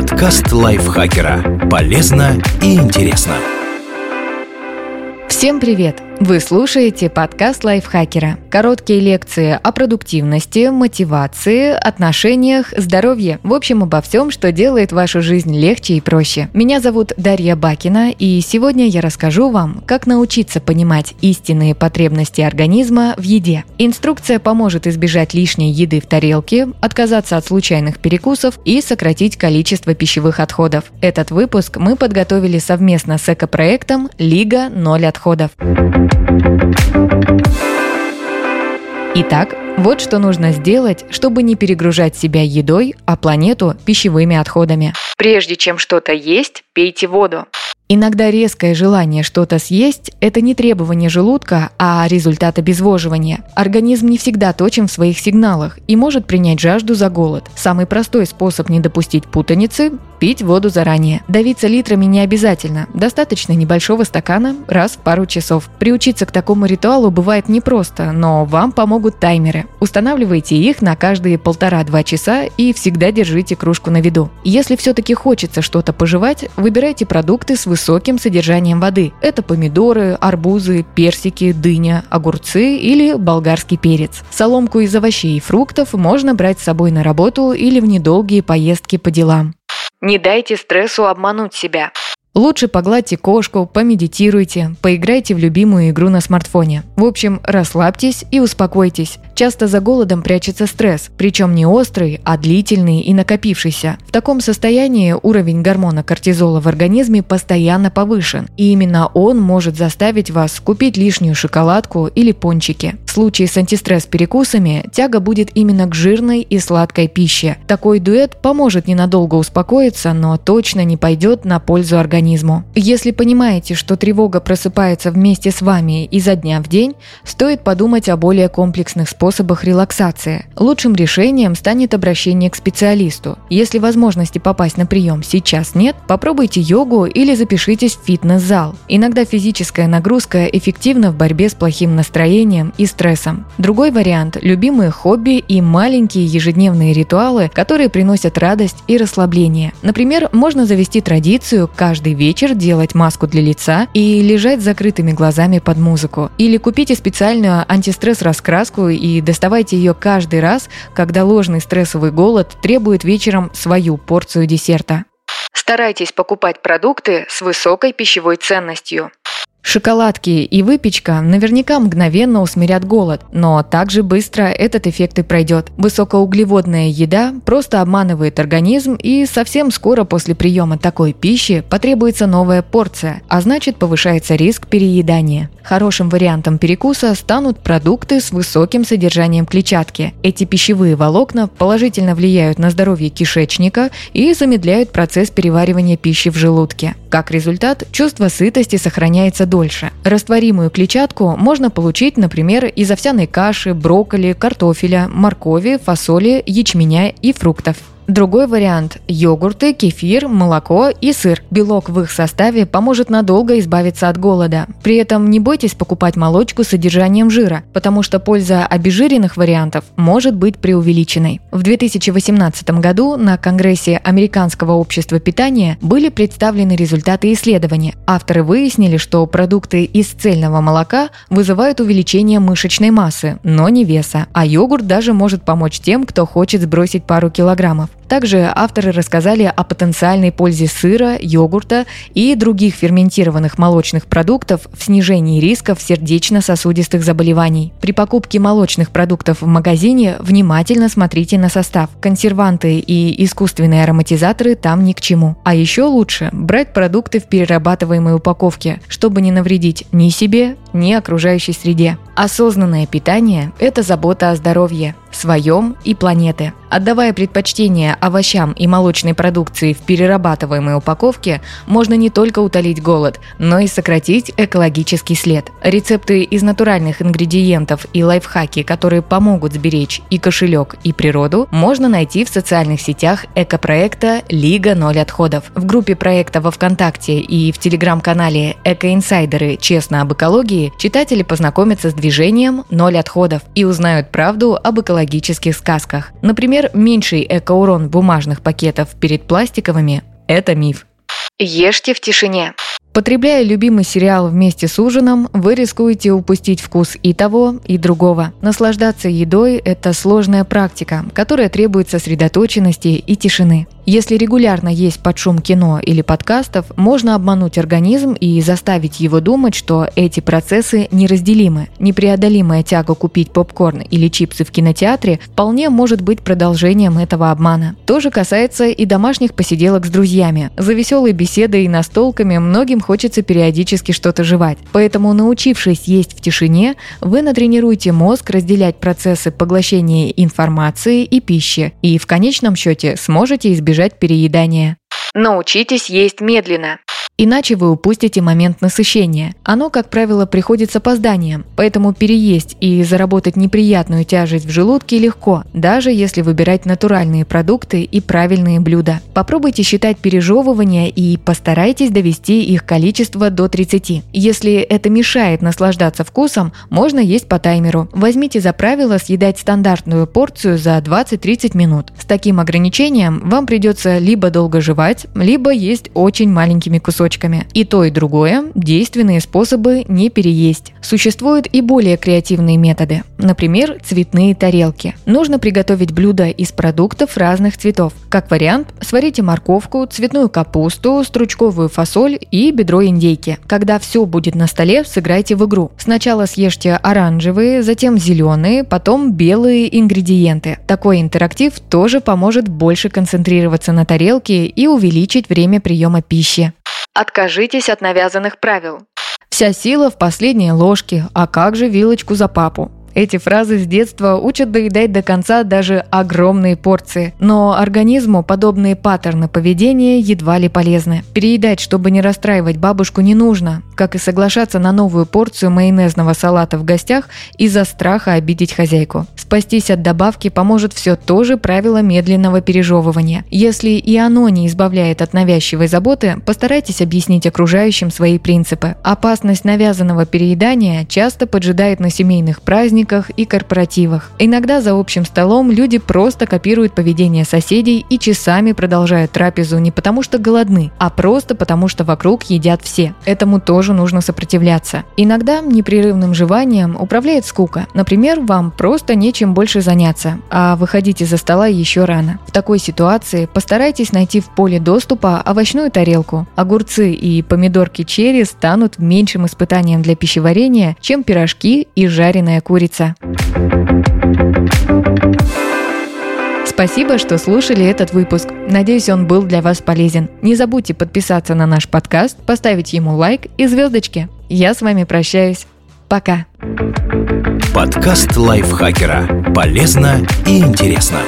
Подкаст лайфхакера. Полезно и интересно. Всем привет! Вы слушаете подкаст лайфхакера. Короткие лекции о продуктивности, мотивации, отношениях, здоровье. В общем, обо всем, что делает вашу жизнь легче и проще. Меня зовут Дарья Бакина, и сегодня я расскажу вам, как научиться понимать истинные потребности организма в еде. Инструкция поможет избежать лишней еды в тарелке, отказаться от случайных перекусов и сократить количество пищевых отходов. Этот выпуск мы подготовили совместно с экопроектом «Лига ноль отходов». Итак, вот что нужно сделать, чтобы не перегружать себя едой, а планету пищевыми отходами. Прежде чем что-то есть, пейте воду. Иногда резкое желание что-то съесть – это не требование желудка, а результат обезвоживания. Организм не всегда точен в своих сигналах и может принять жажду за голод. Самый простой способ не допустить путаницы Пить воду заранее. Давиться литрами не обязательно. Достаточно небольшого стакана раз в пару часов. Приучиться к такому ритуалу бывает непросто, но вам помогут таймеры. Устанавливайте их на каждые полтора-два часа и всегда держите кружку на виду. Если все-таки хочется что-то пожевать, выбирайте продукты с высоким содержанием воды. Это помидоры, арбузы, персики, дыня, огурцы или болгарский перец. Соломку из овощей и фруктов можно брать с собой на работу или в недолгие поездки по делам. Не дайте стрессу обмануть себя. Лучше погладьте кошку, помедитируйте, поиграйте в любимую игру на смартфоне. В общем, расслабьтесь и успокойтесь. Часто за голодом прячется стресс, причем не острый, а длительный и накопившийся. В таком состоянии уровень гормона кортизола в организме постоянно повышен, и именно он может заставить вас купить лишнюю шоколадку или пончики. В случае с антистресс-перекусами тяга будет именно к жирной и сладкой пище. Такой дуэт поможет ненадолго успокоиться, но точно не пойдет на пользу организму. Если понимаете, что тревога просыпается вместе с вами изо дня в день, стоит подумать о более комплексных способах релаксации. Лучшим решением станет обращение к специалисту. Если возможности попасть на прием сейчас нет, попробуйте йогу или запишитесь в фитнес-зал. Иногда физическая нагрузка эффективна в борьбе с плохим настроением и стрессом. Другой вариант – любимые хобби и маленькие ежедневные ритуалы, которые приносят радость и расслабление. Например, можно завести традицию каждый вечер делать маску для лица и лежать с закрытыми глазами под музыку. Или купите специальную антистресс-раскраску и доставайте ее каждый раз, когда ложный стрессовый голод требует вечером свою порцию десерта. Старайтесь покупать продукты с высокой пищевой ценностью. Шоколадки и выпечка наверняка мгновенно усмирят голод, но также быстро этот эффект и пройдет. Высокоуглеводная еда просто обманывает организм и совсем скоро после приема такой пищи потребуется новая порция, а значит повышается риск переедания. Хорошим вариантом перекуса станут продукты с высоким содержанием клетчатки. Эти пищевые волокна положительно влияют на здоровье кишечника и замедляют процесс переваривания пищи в желудке. Как результат, чувство сытости сохраняется дольше. Растворимую клетчатку можно получить, например, из овсяной каши, брокколи, картофеля, моркови, фасоли, ячменя и фруктов. Другой вариант – йогурты, кефир, молоко и сыр. Белок в их составе поможет надолго избавиться от голода. При этом не бойтесь покупать молочку с содержанием жира, потому что польза обезжиренных вариантов может быть преувеличенной. В 2018 году на Конгрессе Американского общества питания были представлены результаты исследования. Авторы выяснили, что продукты из цельного молока вызывают увеличение мышечной массы, но не веса, а йогурт даже может помочь тем, кто хочет сбросить пару килограммов. Также авторы рассказали о потенциальной пользе сыра, йогурта и других ферментированных молочных продуктов в снижении рисков сердечно-сосудистых заболеваний. При покупке молочных продуктов в магазине внимательно смотрите на состав. Консерванты и искусственные ароматизаторы там ни к чему. А еще лучше брать продукты в перерабатываемой упаковке, чтобы не навредить ни себе, ни окружающей среде. Осознанное питание – это забота о здоровье, своем и планеты. Отдавая предпочтение овощам и молочной продукции в перерабатываемой упаковке, можно не только утолить голод, но и сократить экологический след. Рецепты из натуральных ингредиентов и лайфхаки, которые помогут сберечь и кошелек, и природу, можно найти в социальных сетях экопроекта «Лига ноль отходов». В группе проекта во ВКонтакте и в телеграм-канале «Экоинсайдеры. Честно об экологии» читатели познакомятся с движением «Ноль отходов» и узнают правду об экологии экологических сказках. Например, меньший экоурон бумажных пакетов перед пластиковыми – это миф. Ешьте в тишине. Потребляя любимый сериал вместе с ужином, вы рискуете упустить вкус и того, и другого. Наслаждаться едой – это сложная практика, которая требует сосредоточенности и тишины. Если регулярно есть под шум кино или подкастов, можно обмануть организм и заставить его думать, что эти процессы неразделимы. Непреодолимая тяга купить попкорн или чипсы в кинотеатре вполне может быть продолжением этого обмана. То же касается и домашних посиделок с друзьями. За веселой беседой и настолками многим хочется периодически что-то жевать. Поэтому, научившись есть в тишине, вы натренируете мозг разделять процессы поглощения информации и пищи, и в конечном счете сможете избежать избежать переедания. Научитесь есть медленно. Иначе вы упустите момент насыщения. Оно, как правило, приходит с опозданием, поэтому переесть и заработать неприятную тяжесть в желудке легко, даже если выбирать натуральные продукты и правильные блюда. Попробуйте считать пережевывания и постарайтесь довести их количество до 30. Если это мешает наслаждаться вкусом, можно есть по таймеру. Возьмите за правило съедать стандартную порцию за 20-30 минут. С таким ограничением вам придется либо долго жевать, либо есть очень маленькими кусочками кусочками. И то, и другое – действенные способы не переесть. Существуют и более креативные методы. Например, цветные тарелки. Нужно приготовить блюдо из продуктов разных цветов. Как вариант, сварите морковку, цветную капусту, стручковую фасоль и бедро индейки. Когда все будет на столе, сыграйте в игру. Сначала съешьте оранжевые, затем зеленые, потом белые ингредиенты. Такой интерактив тоже поможет больше концентрироваться на тарелке и увеличить время приема пищи. Откажитесь от навязанных правил. Вся сила в последней ложке, а как же вилочку за папу? Эти фразы с детства учат доедать до конца даже огромные порции. Но организму подобные паттерны поведения едва ли полезны. Переедать, чтобы не расстраивать бабушку, не нужно, как и соглашаться на новую порцию майонезного салата в гостях из-за страха обидеть хозяйку. Спастись от добавки поможет все то же правило медленного пережевывания. Если и оно не избавляет от навязчивой заботы, постарайтесь объяснить окружающим свои принципы. Опасность навязанного переедания часто поджидает на семейных праздниках, праздниках и корпоративах. Иногда за общим столом люди просто копируют поведение соседей и часами продолжают трапезу не потому что голодны, а просто потому что вокруг едят все. Этому тоже нужно сопротивляться. Иногда непрерывным жеванием управляет скука. Например, вам просто нечем больше заняться, а выходить из-за стола еще рано. В такой ситуации постарайтесь найти в поле доступа овощную тарелку. Огурцы и помидорки черри станут меньшим испытанием для пищеварения, чем пирожки и жареная курица говорится. Спасибо, что слушали этот выпуск. Надеюсь, он был для вас полезен. Не забудьте подписаться на наш подкаст, поставить ему лайк и звездочки. Я с вами прощаюсь. Пока. Подкаст лайфхакера. Полезно и интересно.